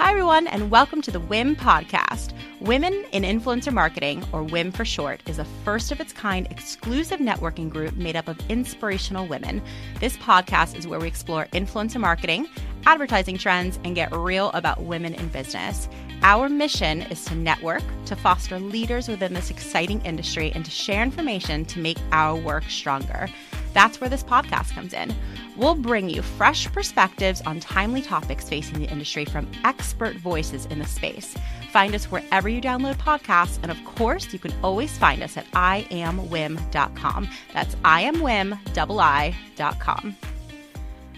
Hi, everyone, and welcome to the WIIM podcast. Women in Influencer Marketing, or WIIM for short, is a first of its kind exclusive networking group made up of inspirational women. This podcast is where we explore influencer marketing, advertising trends, and get real about women in business. Our mission is to network, to foster leaders within this exciting industry, and to share information to make our work stronger. That's where this podcast comes in. We'll bring you fresh perspectives on timely topics facing the industry from expert voices in the space. Find us wherever you download podcasts, and of course, you can always find us at iamwiim.com. That's iamwiim.com.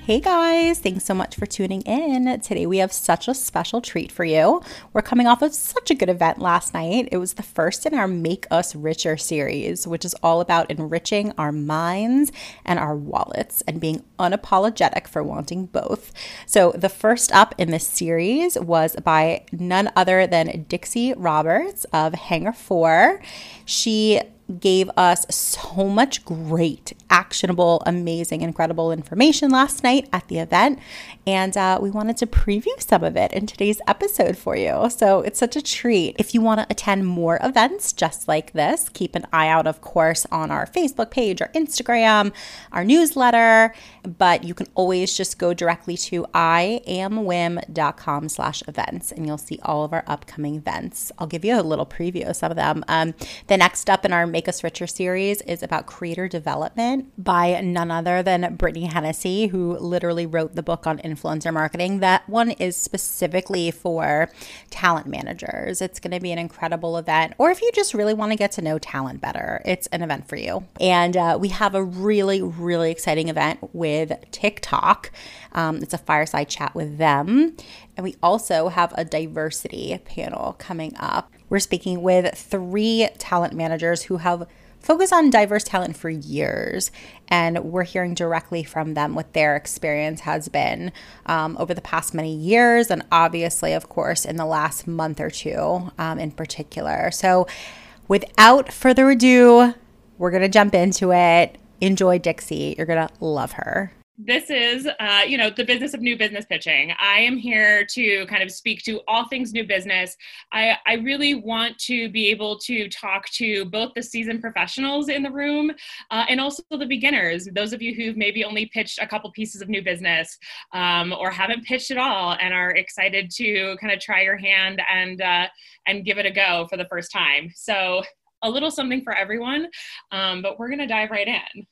Hey guys, thanks so much for tuning in. Today we have such a special treat for you. We're coming off of such a good event last night. It was the first in our Make Us Richer series, which is all about enriching our minds and our wallets and being unapologetic for wanting both. So, the first up in this series was by none other than Dixie Roberts of HangarFour. She gave us so much great, actionable, amazing, incredible information last night at the event. And uh, we wanted to preview some of it in today's episode for you. So it's such a treat. If you want to attend more events just like this, keep an eye out, of course, on our Facebook page, our Instagram, our newsletter. But you can always just go directly to iamwiim.com slash events and you'll see all of our upcoming events. I'll give you a little preview of some of them. Um, the next up in our Make Us Richer series is about creator development by none other than Brittany Hennessy, who literally wrote the book on influencer marketing. That one is specifically for talent managers. It's going to be an incredible event. Or if you just really want to get to know talent better, it's an event for you. And uh, we have a really, really exciting event with TikTok. Um, it's a fireside chat with them. And we also have a diversity panel coming up. We're speaking with three talent managers who have focused on diverse talent for years. And we're hearing directly from them what their experience has been um, over the past many years. And obviously, of course, in the last month or two um, in particular. So, without further ado, we're going to jump into it. Enjoy Dixie. You're going to love her this is uh, you know the business of new business pitching. I am here to kind of speak to all things new business. I i really want to be able to talk to both the seasoned professionals in the room uh, and also the beginners those of you who've maybe only pitched a couple pieces of new business um, or haven't pitched at all and are excited to kind of try your hand and uh, and give it a go for the first time. So a little something for everyone um, but we're going to dive right in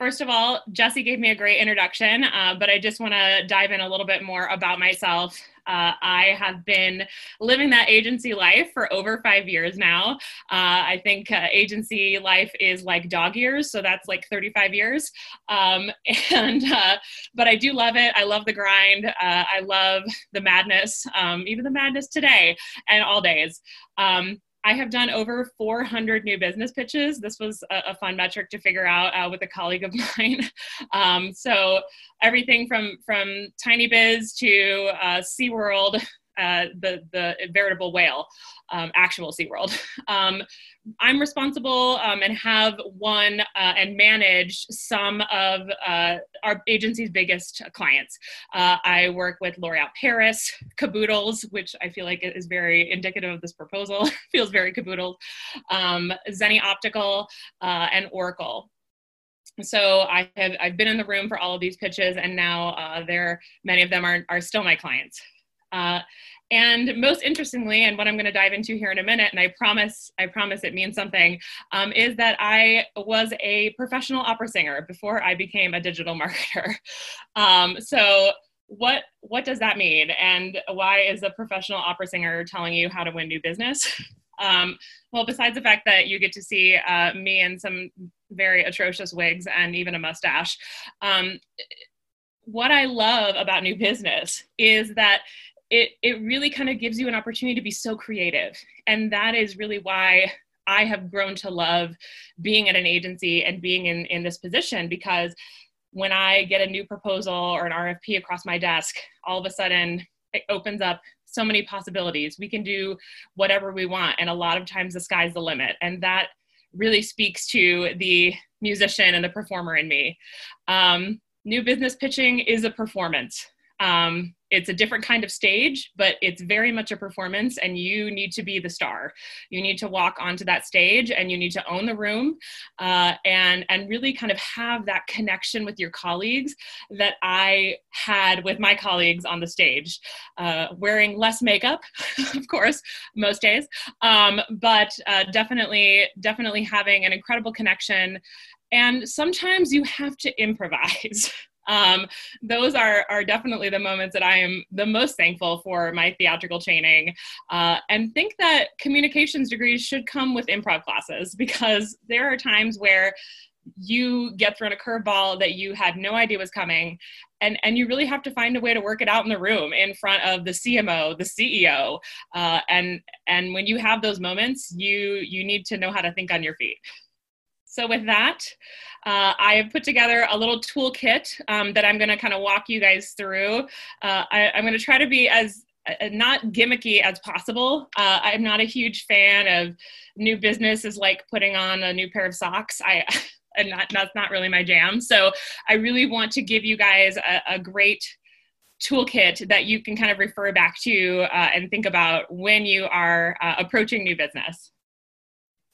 First of all, Jesse gave me a great introduction, uh, but I just want to dive in a little bit more about myself. Uh, I have been living that agency life for over five years now. Uh, I think uh, agency life is like dog years, so that's like 35 years. Um, and uh, but I do love it. I love the grind. Uh, I love the madness, um, even the madness today and all days. Um, I have done over 400 new business pitches. This was a, a fun metric to figure out uh, with a colleague of mine. Um, so everything from from Tiny Biz to uh, SeaWorld uh, the the veritable whale, um, actual SeaWorld. Um, I'm responsible um, and have won uh, and managed some of uh, our agency's biggest clients. Uh, I work with L'Oreal Paris, Caboodles, which I feel like is very indicative of this proposal. Feels very Caboodles. Um, Zenni Optical uh, and Oracle so I have I've been in the room for all of these pitches, and now uh, many of them are are still my clients. Uh, and most interestingly, and what I'm going to dive into here in a minute, and I promise, I promise it means something, um, is that I was a professional opera singer before I became a digital marketer. Um, so what what does that mean, and why is a professional opera singer telling you how to win new business? Um, well, besides the fact that you get to see uh, me in some very atrocious wigs and even a mustache, um, what I love about new business is that it it really kind of gives you an opportunity to be so creative. And that is really why i have grown to love being at an agency and being in in this position because when i get a new proposal or an rfp across my desk all of a sudden it opens up so many possibilities. We can do whatever we want and a lot of times the sky's the limit. And that really speaks to the musician and the performer in me. Um, new business pitching is a performance um, it's a different kind of stage, but it's very much a performance, and you need to be the star. You need to walk onto that stage, and you need to own the room, uh, and and really kind of have that connection with your colleagues that I had with my colleagues on the stage, uh, wearing less makeup, of course, most days, um, but uh, definitely definitely having an incredible connection. And sometimes you have to improvise. Um, those are, are definitely the moments that I am the most thankful for my theatrical training. Uh, and think that communications degrees should come with improv classes because there are times where you get thrown a curveball that you had no idea was coming and and you really have to find a way to work it out in the room in front of the cmo the ceo uh, and and when you have those moments you you need to know how to think on your feet so with that, uh, I have put together a little toolkit um, that I'm going to kind of walk you guys through. Uh, I, am going to try to be as uh, not gimmicky as possible. Uh, I'm not a huge fan of new business is like putting on a new pair of socks. I and that's not really my jam. So I really want to give you guys a, a great toolkit that you can kind of refer back to uh, and think about when you are uh, approaching new business.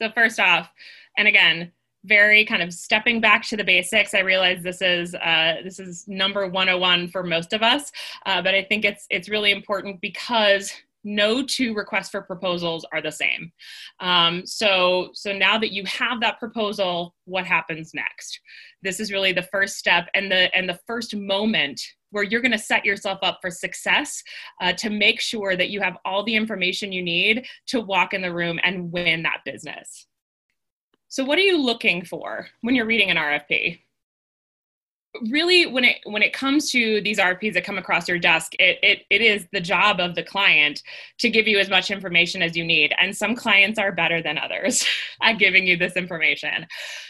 So first off, and again, very kind of stepping back to the basics. I realize this is uh, this is number 101 for most of us, uh, but I think it's it's really important because no two requests for proposals are the same. Um, so so now that you have that proposal, what happens next? This is really the first step and the and the first moment where you're going to set yourself up for success uh, to make sure that you have all the information you need to walk in the room and win that business. So what are you looking for when you're reading an RFP? Really, when it when it comes to these RFPs that come across your desk, it, it it is the job of the client to give you as much information as you need. And some clients are better than others at giving you this information.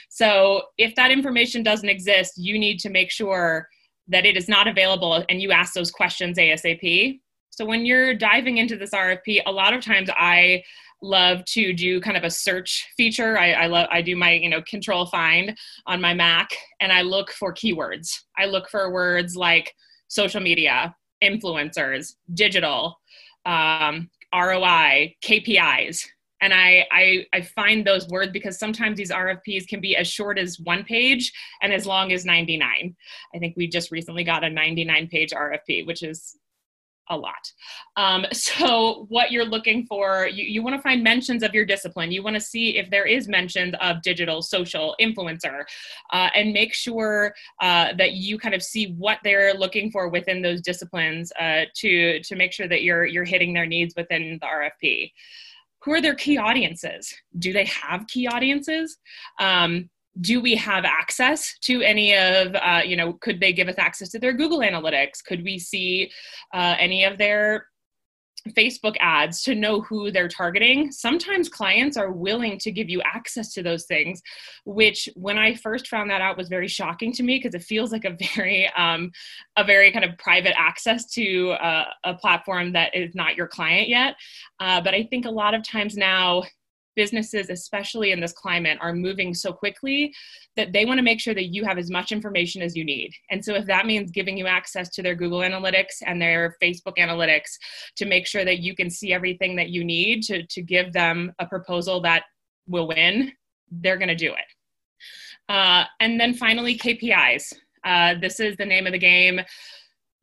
So if that information doesn't exist, you need to make sure that it is not available and you ask those questions ASAP. So when you're diving into this RFP, a lot of times I love to do kind of a search feature. I, I love I do my you know control find on my Mac and I look for keywords. I look for words like social media, influencers, digital, um, ROI, KPIs. And I, I, I find those words because sometimes these RFPs can be as short as one page and as long as 99. I think we just recently got a 99 page RFP, which is a lot. Um, so what you're looking for, you, you want to find mentions of your discipline. You want to see if there is mentions of digital, social, influencer, uh, and make sure uh, that you kind of see what they're looking for within those disciplines uh, to to make sure that you're you're hitting their needs within the RFP. Who are their key audiences? Do they have key audiences? Um, do we have access to any of uh, you know could they give us access to their google analytics? Could we see uh, any of their facebook ads to know who they're targeting? Sometimes clients are willing to give you access to those things which when i first found that out was very shocking to me because it feels like a very um, a very kind of private access to uh, a platform that is not your client yet. Uh, but i think a lot of times now businesses, especially in this climate, are moving so quickly that they want to make sure that you have as much information as you need. And so, if that means giving you access to their Google Analytics and their Facebook Analytics to make sure that you can see everything that you need to, to give them a proposal that will win, they're going to do it. Uh, and then finally, KPIs. Uh, this is the name of the game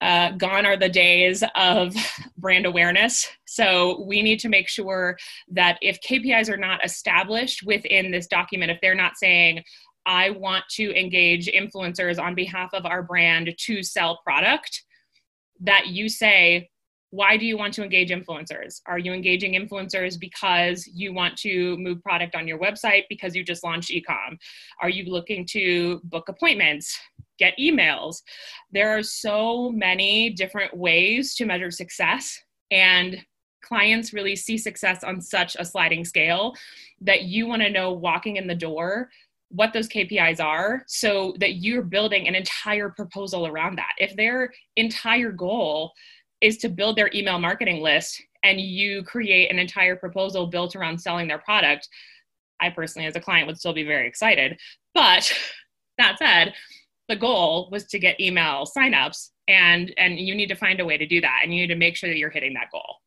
uh, gone are the days of brand awareness. So we need to make sure that if KPIs are not established within this document, if they're not saying, I want to engage influencers on behalf of our brand to sell product, that you say, why do you want to engage influencers? Are you engaging influencers because you want to move product on your website because you just launched ecom? Are you looking to book appointments? Get emails. There are so many different ways to measure success, and clients really see success on such a sliding scale that you want to know walking in the door what those KPIs are so that you're building an entire proposal around that. If their entire goal is to build their email marketing list and you create an entire proposal built around selling their product, I personally, as a client, would still be very excited. But that said, the goal was to get email signups, and and you need to find a way to do that, and you need to make sure that you're hitting that goal.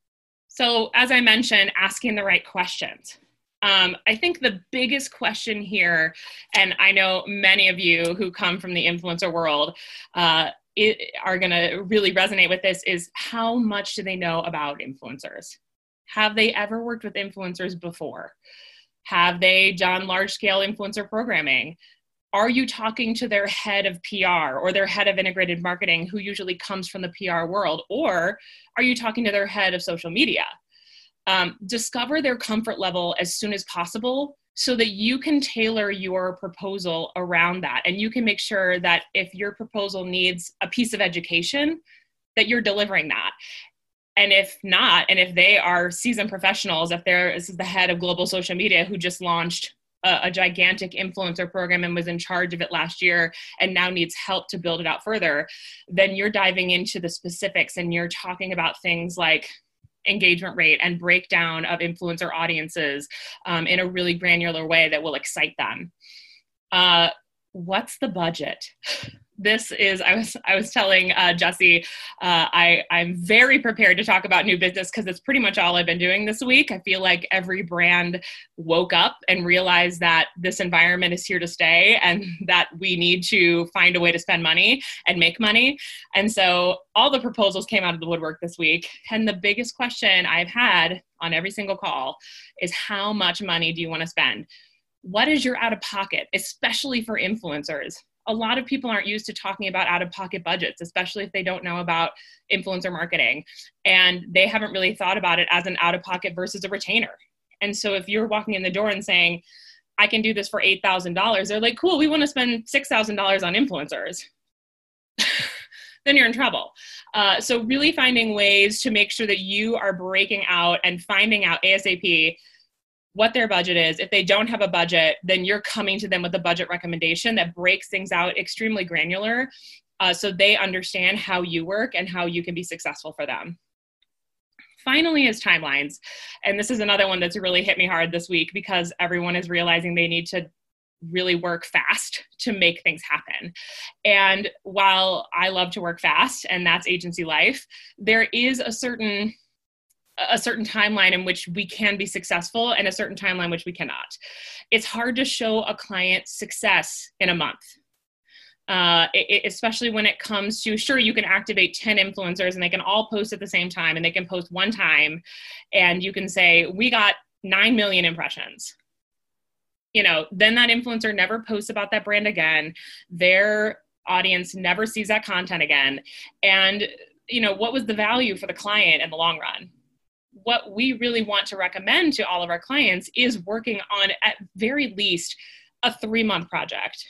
So, as I mentioned, asking the right questions. Um, I think the biggest question here, and I know many of you who come from the influencer world uh, it, are going to really resonate with this, is how much do they know about influencers? Have they ever worked with influencers before? Have they done large scale influencer programming? Are you talking to their head of PR or their head of integrated marketing, who usually comes from the PR world? Or are you talking to their head of social media? Um, discover their comfort level as soon as possible so that you can tailor your proposal around that. And you can make sure that if your proposal needs a piece of education, that you're delivering that and if not and if they are seasoned professionals if they're this is the head of global social media who just launched a, a, gigantic influencer program and was in charge of it last year and now needs help to build it out further then you're diving into the specifics and you're talking about things like engagement rate and breakdown of influencer audiences um, in a really granular way that will excite them. Uh, what's the budget this is i was i was telling uh, jesse uh, i i'm very prepared to talk about new business because it's pretty much all i've been doing this week. I feel like every brand woke up and realized that this environment is here to stay and that we need to find a way to spend money and make money. And so all the proposals came out of the woodwork this week. And the biggest question i've had on every single call is how much money do you want to spend? What is your out of pocket especially for influencers a lot of people aren't used to talking about out of pocket budgets, especially if they don't know about influencer marketing. And they haven't really thought about it as an out of pocket versus a retainer. And so if you're walking in the door and saying, I can do this for $8,000, they're like, cool, we want to spend $6,000 on influencers. then you're in trouble. Uh, so, really finding ways to make sure that you are breaking out and finding out ASAP what their budget is. If they don't have a budget, then you're coming to them with a budget recommendation that breaks things out extremely granular uh, so they understand how you work and how you can be successful for them. Finally, is timelines. And this is another one that's really hit me hard this week because everyone is realizing they need to really work fast to make things happen. And while I love to work fast, and that's agency life, there is a certain a certain timeline in which we can be successful and a certain timeline which we cannot. It's hard to show a client success in a month. Uh, it, especially when it comes to sure you can activate 10 influencers and they can all post at the same time and they can post one time and you can say we got 9 million impressions you know then that influencer never posts about that brand again their audience never sees that content again and you know what was the value for the client in the long run what we really want to recommend to all of our clients is working on at very least a three month project.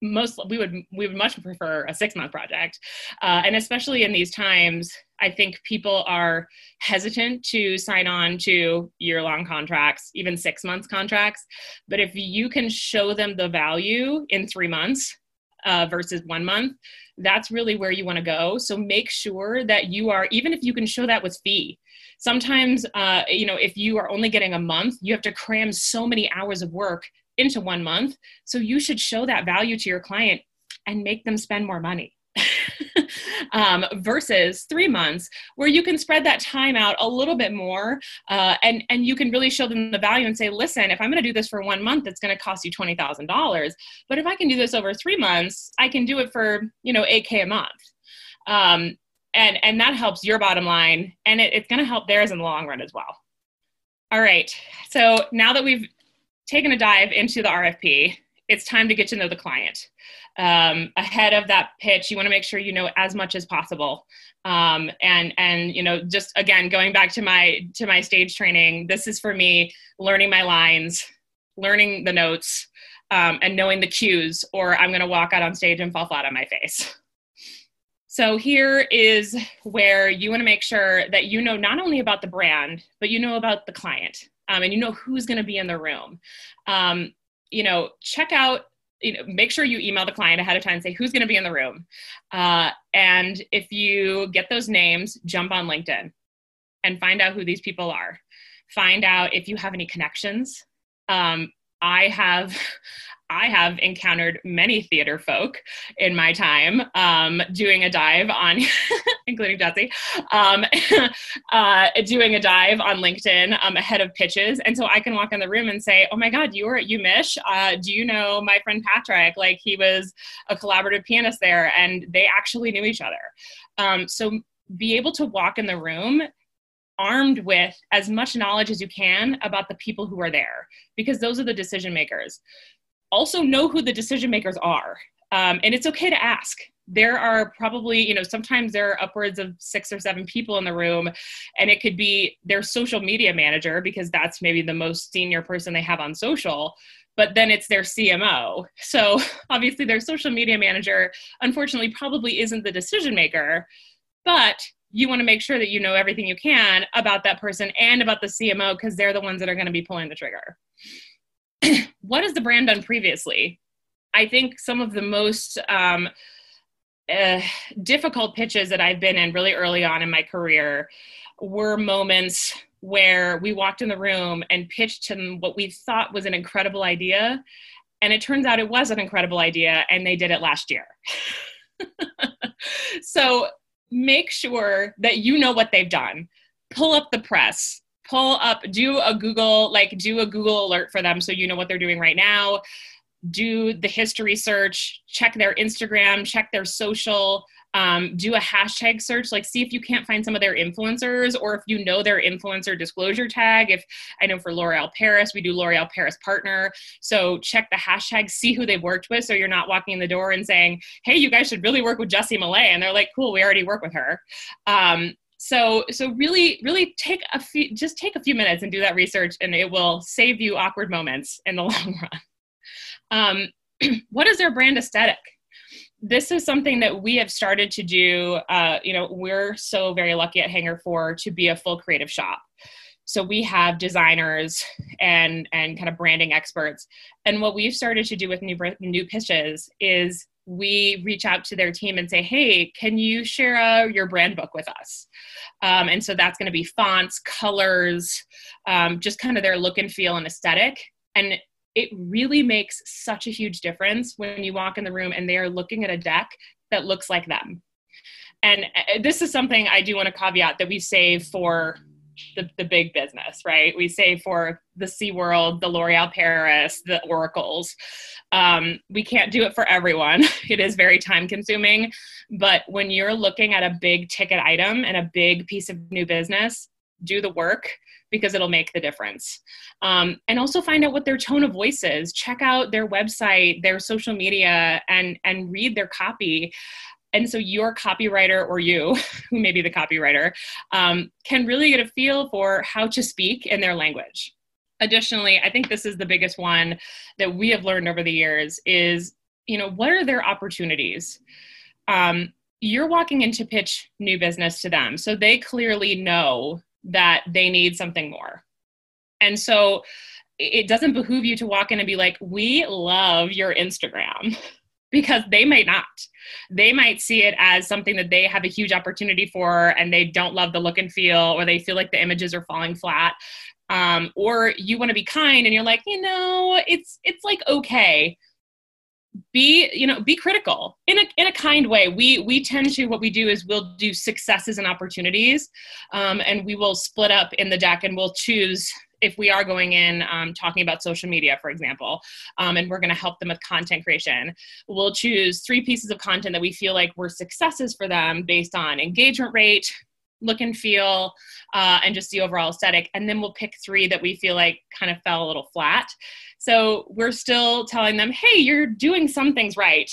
Most we would we would much prefer a six month project. Uh, and especially in these times i think people are hesitant to sign on to year long contracts even six months contracts. But if you can show them the value in three months uh, versus one month that's really where you want to go. So make sure that you are even if you can show that with fee sometimes uh, you know if you are only getting a month you have to cram so many hours of work into one month. So you should show that value to your client and make them spend more money. Um, versus three months where you can spread that time out a little bit more uh, and and you can really show them the value and say listen if i'm going to do this for one month it's going to cost you $20000 but if i can do this over three months i can do it for you know 8k a month. Um, and and that helps your bottom line and it, it's going to help theirs in the long run as well. All right so now that we've taken a dive into the rfp it's time to get to know the client. Um, ahead of that pitch you want to make sure you know as much as possible. Um, and and you know just again going back to my to my stage training this is for me learning my lines learning the notes um, and knowing the cues, or I'm going to walk out on stage and fall flat on my face. So here is where you want to make sure that you know not only about the brand, but you know about the client, um, and you know who's going to be in the room. Um, you know, check out. You know, make sure you email the client ahead of time and say who's going to be in the room. Uh, and if you get those names, jump on LinkedIn and find out who these people are. Find out if you have any connections. Um, I have I have encountered many theater folk in my time um, doing a dive on, including Jesse, um, uh, doing a dive on LinkedIn um, ahead of pitches. And so I can walk in the room and say, Oh my God, you were at UMich. Uh, do you know my friend Patrick? Like he was a collaborative pianist there and they actually knew each other. Um, so be able to walk in the room armed with as much knowledge as you can about the people who are there because those are the decision makers also know who the decision makers are. Um, and it's okay to ask. There are probably you know sometimes there are upwards of six or seven people in the room and it could be their social media manager because that's maybe the most senior person they have on social but then it's their cmo so obviously their social media manager unfortunately probably isn't the decision maker but you want to make sure that you know everything you can about that person and about the cmo because they're the ones that are going to be pulling the trigger what has the brand done previously? I think some of the most um, uh, difficult pitches that I've been in really early on in my career were moments where we walked in the room and pitched them what we thought was an incredible idea. And it turns out it was an incredible idea, and they did it last year. so make sure that you know what they've done. Pull up the press, pull up, do a Google, like do a Google alert for them so you know what they're doing right now. Do the history search, check their Instagram, check their social, um, do a hashtag search, like see if you can't find some of their influencers or if you know their influencer disclosure tag. If I know for L'Oreal Paris, we do L'Oreal Paris partner. So check the hashtag, see who they've worked with. So you're not walking in the door and saying, hey, you guys should really work with Jessie Millay. And they're like, cool, we already work with her. Um, so so really really take a few just take a few minutes and do that research and it will save you awkward moments in the long run. Um, what is their brand aesthetic? This is something that we have started to do uh, you know we're so very lucky at HangarFour to be a full creative shop. So we have designers and and kind of branding experts. And what we've started to do with new new pitches is we reach out to their team and say, hey, can you share uh, your brand book with us? Um, and so that's going to be fonts, colors, um, just kind of their look and feel and aesthetic. And it really makes such a huge difference when you walk in the room and they are looking at a deck that looks like them. And uh, this is something I do want to caveat that we save for the, the big business, right? We say for the SeaWorld, the L'Oreal Paris, the Oracles. Um, we can't do it for everyone. It is very time consuming. But when you're looking at a big ticket item and a big piece of new business, do the work because it'll make the difference. Um, and also find out what their tone of voice is. Check out their website, their social media, and and read their copy and so your copywriter or you who may be the copywriter um, can really get a feel for how to speak in their language. Additionally i think this is the biggest one that we have learned over the years is you know what are their opportunities? Um, you're walking in to pitch new business to them so they clearly know that they need something more. And so it doesn't behoove you to walk in and be like we love your instagram because they might not. They might see it as something that they have a huge opportunity for and they don't love the look and feel or they feel like the images are falling flat. Um, or you want to be kind and you're like, you know, it's it's like okay. Be you know be critical in a in a kind way. We we tend to what we do is we'll do successes and opportunities, um, and we will split up in the deck and we'll choose if we are going in um, talking about social media, for example, um, and we're going to help them with content creation, we'll choose three pieces of content that we feel like were successes for them based on engagement rate, look and feel, uh, and just the overall aesthetic. And then we'll pick three that we feel like kind of fell a little flat. So we're still telling them, hey, you're doing some things right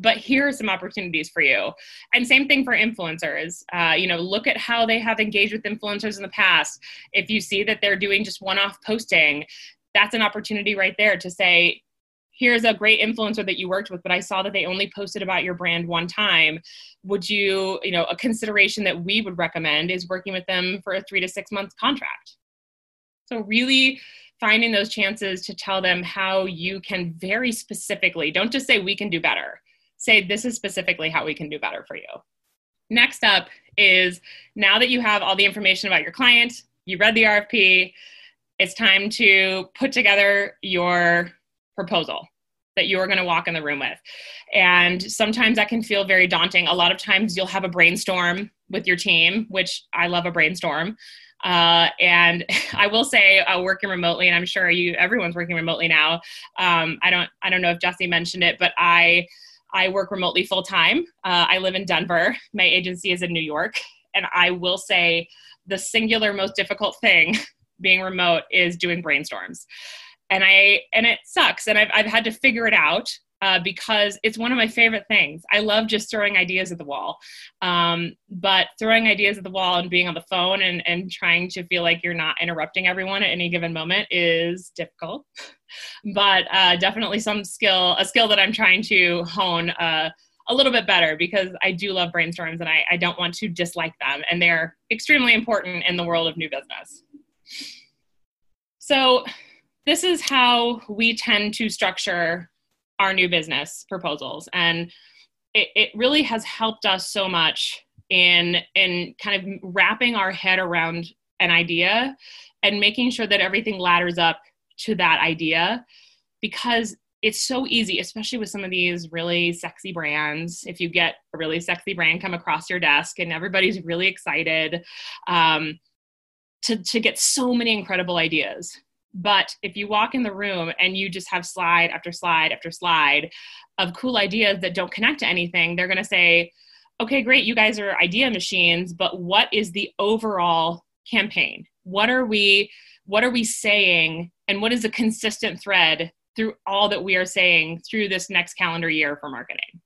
but here are some opportunities for you. And same thing for influencers. Uh, you know look at how they have engaged with influencers in the past. If you see that they're doing just one-off posting that's an opportunity right there to say here's a great influencer that you worked with but i saw that they only posted about your brand one time. Would you you know a consideration that we would recommend is working with them for a three to six month contract. So really finding those chances to tell them how you can very specifically don't just say we can do better say this is specifically how we can do better for you next up is now that you have all the information about your client you read the rfp it's time to put together your proposal that you are going to walk in the room with. And sometimes that can feel very daunting. A lot of times you'll have a brainstorm with your team, which I love a brainstorm. Uh, and I will say, uh, working remotely, and I'm sure you everyone's working remotely now. Um, I don't I don't know if Jesse mentioned it, but I I work remotely full time. Uh, I live in Denver. My agency is in New York, and I will say the singular most difficult thing being remote is doing brainstorms and I and it sucks, and I've I've had to figure it out uh, because it's one of my favorite things. I love just throwing ideas at the wall, um, but throwing ideas at the wall and being on the phone and and trying to feel like you're not interrupting everyone at any given moment is difficult. but uh, definitely some skill, a skill that I'm trying to hone. Uh, a little bit better because I do love brainstorms and I, I don't want to dislike them. And they're extremely important in the world of new business. So, this is how we tend to structure our new business proposals. And it, it really has helped us so much in in kind of wrapping our head around an idea and making sure that everything ladders up to that idea because it's so easy especially with some of these really sexy brands. If you get a really sexy brand come across your desk and everybody's really excited um, to, to get so many incredible ideas but if you walk in the room and you just have slide after slide after slide of cool ideas that don't connect to anything, they're going to say, okay, great, you guys are idea machines, but what is the overall campaign? What are we what are we saying and what is a consistent thread through all that we are saying through this next calendar year for marketing?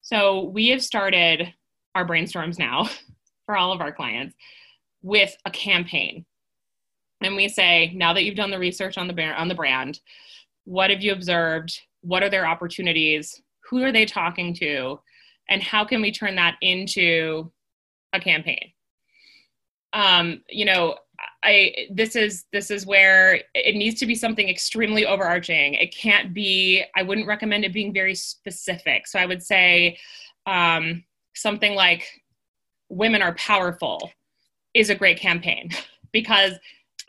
So, we have started our brainstorms now for all of our clients with a campaign and we say now that you've done the research on the on the brand what have you observed? What are their opportunities? Who are they talking to? And how can we turn that into a campaign? Um, you know i this is this is where it needs to be something extremely overarching. It can't be i wouldn't recommend it being very specific. So i would say um, something like women are powerful is a great campaign. Because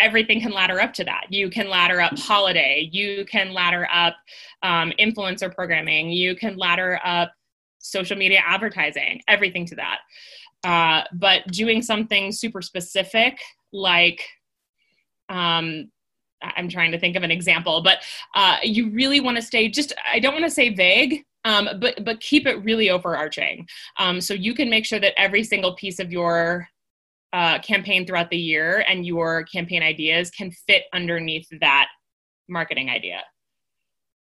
everything can ladder up to that. You can ladder up holiday, you can ladder up um, influencer programming, you can ladder up social media advertising, everything to that. Uh, but doing something super specific like, um, I'm trying to think of an example, but uh, you really want to stay just, I don't want to say vague, um, but but keep it really overarching. Um, so you can make sure that every single piece of your uh, campaign throughout the year and your campaign ideas can fit underneath that marketing idea.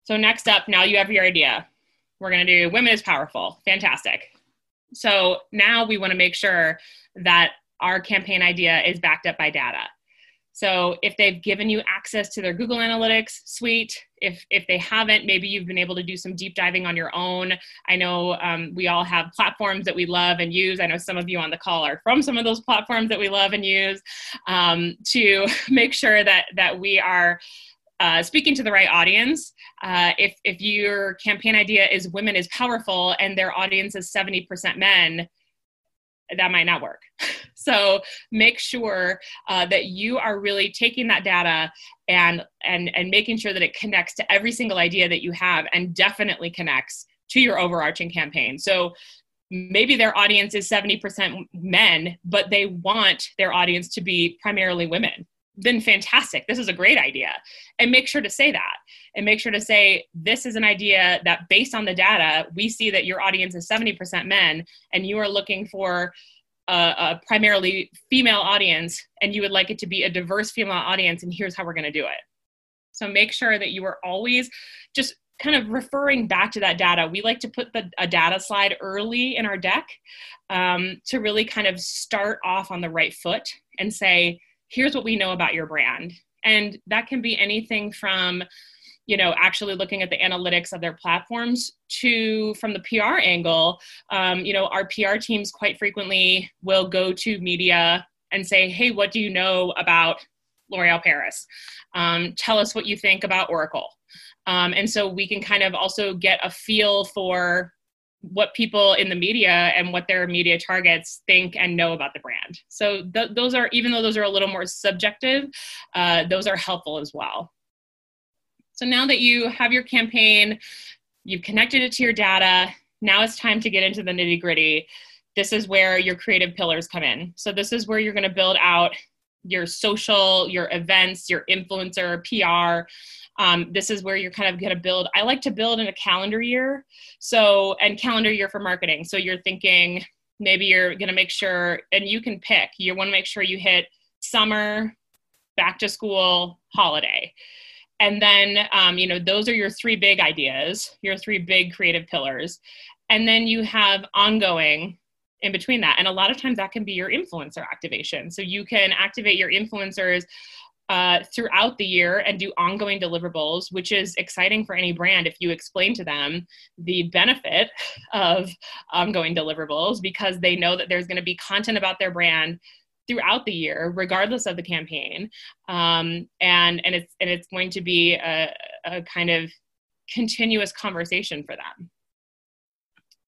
So, next up, now you have your idea. We're going to do Women is Powerful. Fantastic. So, now we want to make sure that our campaign idea is backed up by data. So if they've given you access to their Google Analytics suite, if if they haven't, maybe you've been able to do some deep diving on your own. I know um, we all have platforms that we love and use. I know some of you on the call are from some of those platforms that we love and use um, to make sure that that we are. Uh, speaking to the right audience. Uh, if if your campaign idea is women is powerful and their audience is 70% men, that might not work. so make sure uh, that you are really taking that data and and and making sure that it connects to every single idea that you have and definitely connects to your overarching campaign. So maybe their audience is 70% men, but they want their audience to be primarily women then fantastic. This is a great idea. And make sure to say that. And make sure to say, this is an idea that based on the data, we see that your audience is 70% men and you are looking for a, a primarily female audience and you would like it to be a diverse female audience. And here's how we're going to do it. So make sure that you are always just kind of referring back to that data. We like to put the, a data slide early in our deck um, to really kind of start off on the right foot and say, here's what we know about your brand. And that can be anything from you know actually looking at the analytics of their platforms to from the pr angle. Um, you know our pr teams quite frequently will go to media and say hey what do you know about l'oreal paris? Um, tell us what you think about oracle. Um, and so we can kind of also get a feel for what people in the media and what their media targets think and know about the brand. So th- those are, even though those are a little more subjective, uh, those are helpful as well. So now that you have your campaign, you've connected it to your data, now it's time to get into the nitty gritty. This is where your creative pillars come in. So this is where you're going to build out your social, your events, your influencer, PR, um, this is where you're kind of going to build i like to build in a calendar year. So and calendar year for marketing. So you're thinking maybe you're going to make sure and you can pick you want to make sure you hit summer back to school holiday. And then um, you know those are your three big ideas your three big creative pillars. And then you have ongoing in between that. And a lot of times that can be your influencer activation. So you can activate your influencers uh, throughout the year and do ongoing deliverables, which is exciting for any brand if you explain to them the benefit of ongoing deliverables because they know that there's going to be content about their brand throughout the year, regardless of the campaign, um, and and it's and it's going to be a, a kind of continuous conversation for them.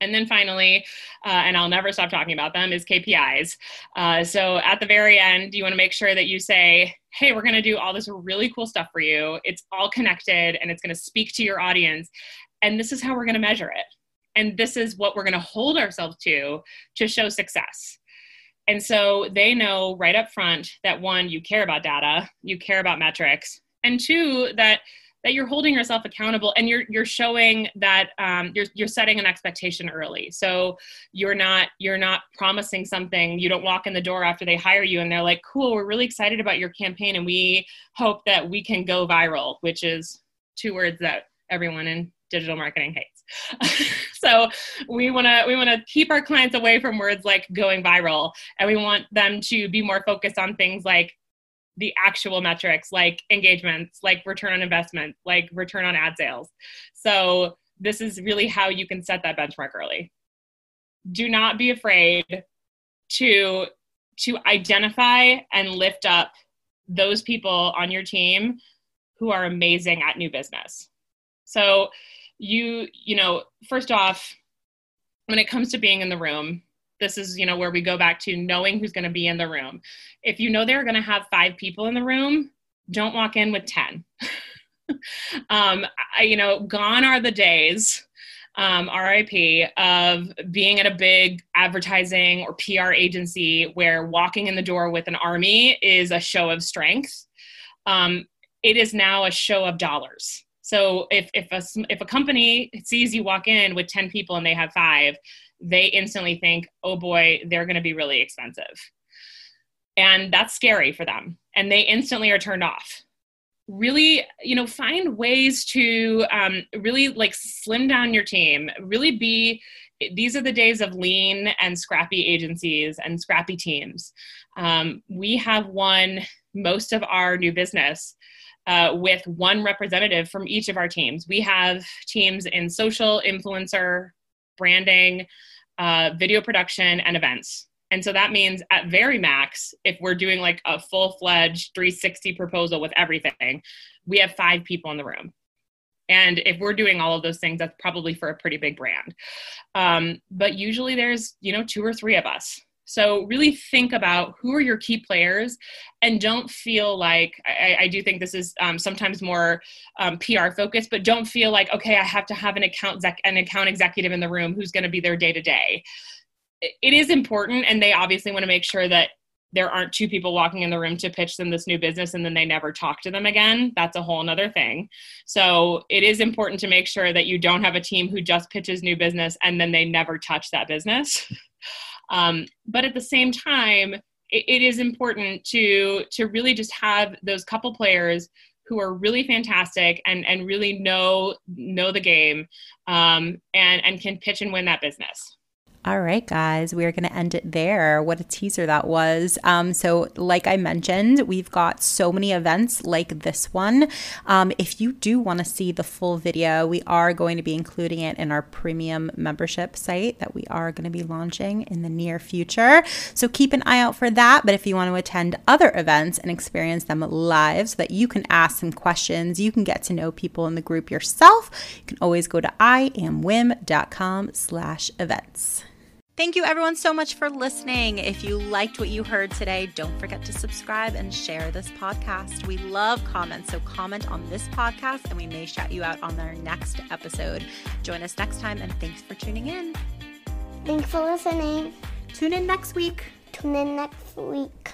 And then finally, uh, and I'll never stop talking about them, is KPIs. Uh, so at the very end, you want to make sure that you say, hey, we're going to do all this really cool stuff for you. It's all connected and it's going to speak to your audience. And this is how we're going to measure it. And this is what we're going to hold ourselves to to show success. And so they know right up front that one, you care about data, you care about metrics, and two, that that you're holding yourself accountable and you're you're showing that um, you're you're setting an expectation early. So you're not you're not promising something. You don't walk in the door after they hire you and they're like, "Cool, we're really excited about your campaign and we hope that we can go viral," which is two words that everyone in digital marketing hates. so we want to we want to keep our clients away from words like going viral and we want them to be more focused on things like the actual metrics like engagements, like return on investment, like return on ad sales. So this is really how you can set that benchmark early. Do not be afraid to to identify and lift up those people on your team who are amazing at new business. So you you know, first off, when it comes to being in the room, this is you know where we go back to knowing who's going to be in the room if you know they're going to have five people in the room don't walk in with 10 um, I, you know gone are the days um, RIP of being at a big advertising or PR agency where walking in the door with an army is a show of strength. Um, it is now a show of dollars. So if if a if a company sees you walk in with ten people and they have five, they instantly think, oh boy, they're going to be really expensive. And that's scary for them. And they instantly are turned off. Really, you know, find ways to um, really like slim down your team, really be. These are the days of lean and scrappy agencies and scrappy teams. Um, we have won most of our new business uh, with one representative from each of our teams. We have teams in social, influencer, branding, uh, video production, and events. And so that means at very max, if we're doing like a full fledged 360 proposal with everything, we have five people in the room. And if we're doing all of those things, that's probably for a pretty big brand. Um, but usually there's, you know, two or three of us. So really think about who are your key players and don't feel like, I, I do think this is um, sometimes more um, PR focused, but don't feel like, okay, I have to have an account, an account executive in the room who's going to be there day to day. It is important and they obviously want to make sure that there aren't two people walking in the room to pitch them this new business and then they never talk to them again. That's a whole nother thing. So it is important to make sure that you don't have a team who just pitches new business and then they never touch that business. Um, but at the same time, it, it is important to to really just have those couple players who are really fantastic and and really know know the game um, and and can pitch and win that business. All right, guys, we are going to end it there. What a teaser that was. Um, so, like I mentioned, we've got so many events like this one. Um, if you do want to see the full video, we are going to be including it in our premium membership site that we are going to be launching in the near future. So, keep an eye out for that. But if you want to attend other events and experience them live so that you can ask some questions, you can get to know people in the group yourself, you can always go to iamwiim.com slash events. Thank you, everyone, so much for listening. If you liked what you heard today, don't forget to subscribe and share this podcast. We love comments, so comment on this podcast and we may shout you out on our next episode. Join us next time, and thanks for tuning in. Thanks for listening. Tune in next week. Tune in next week.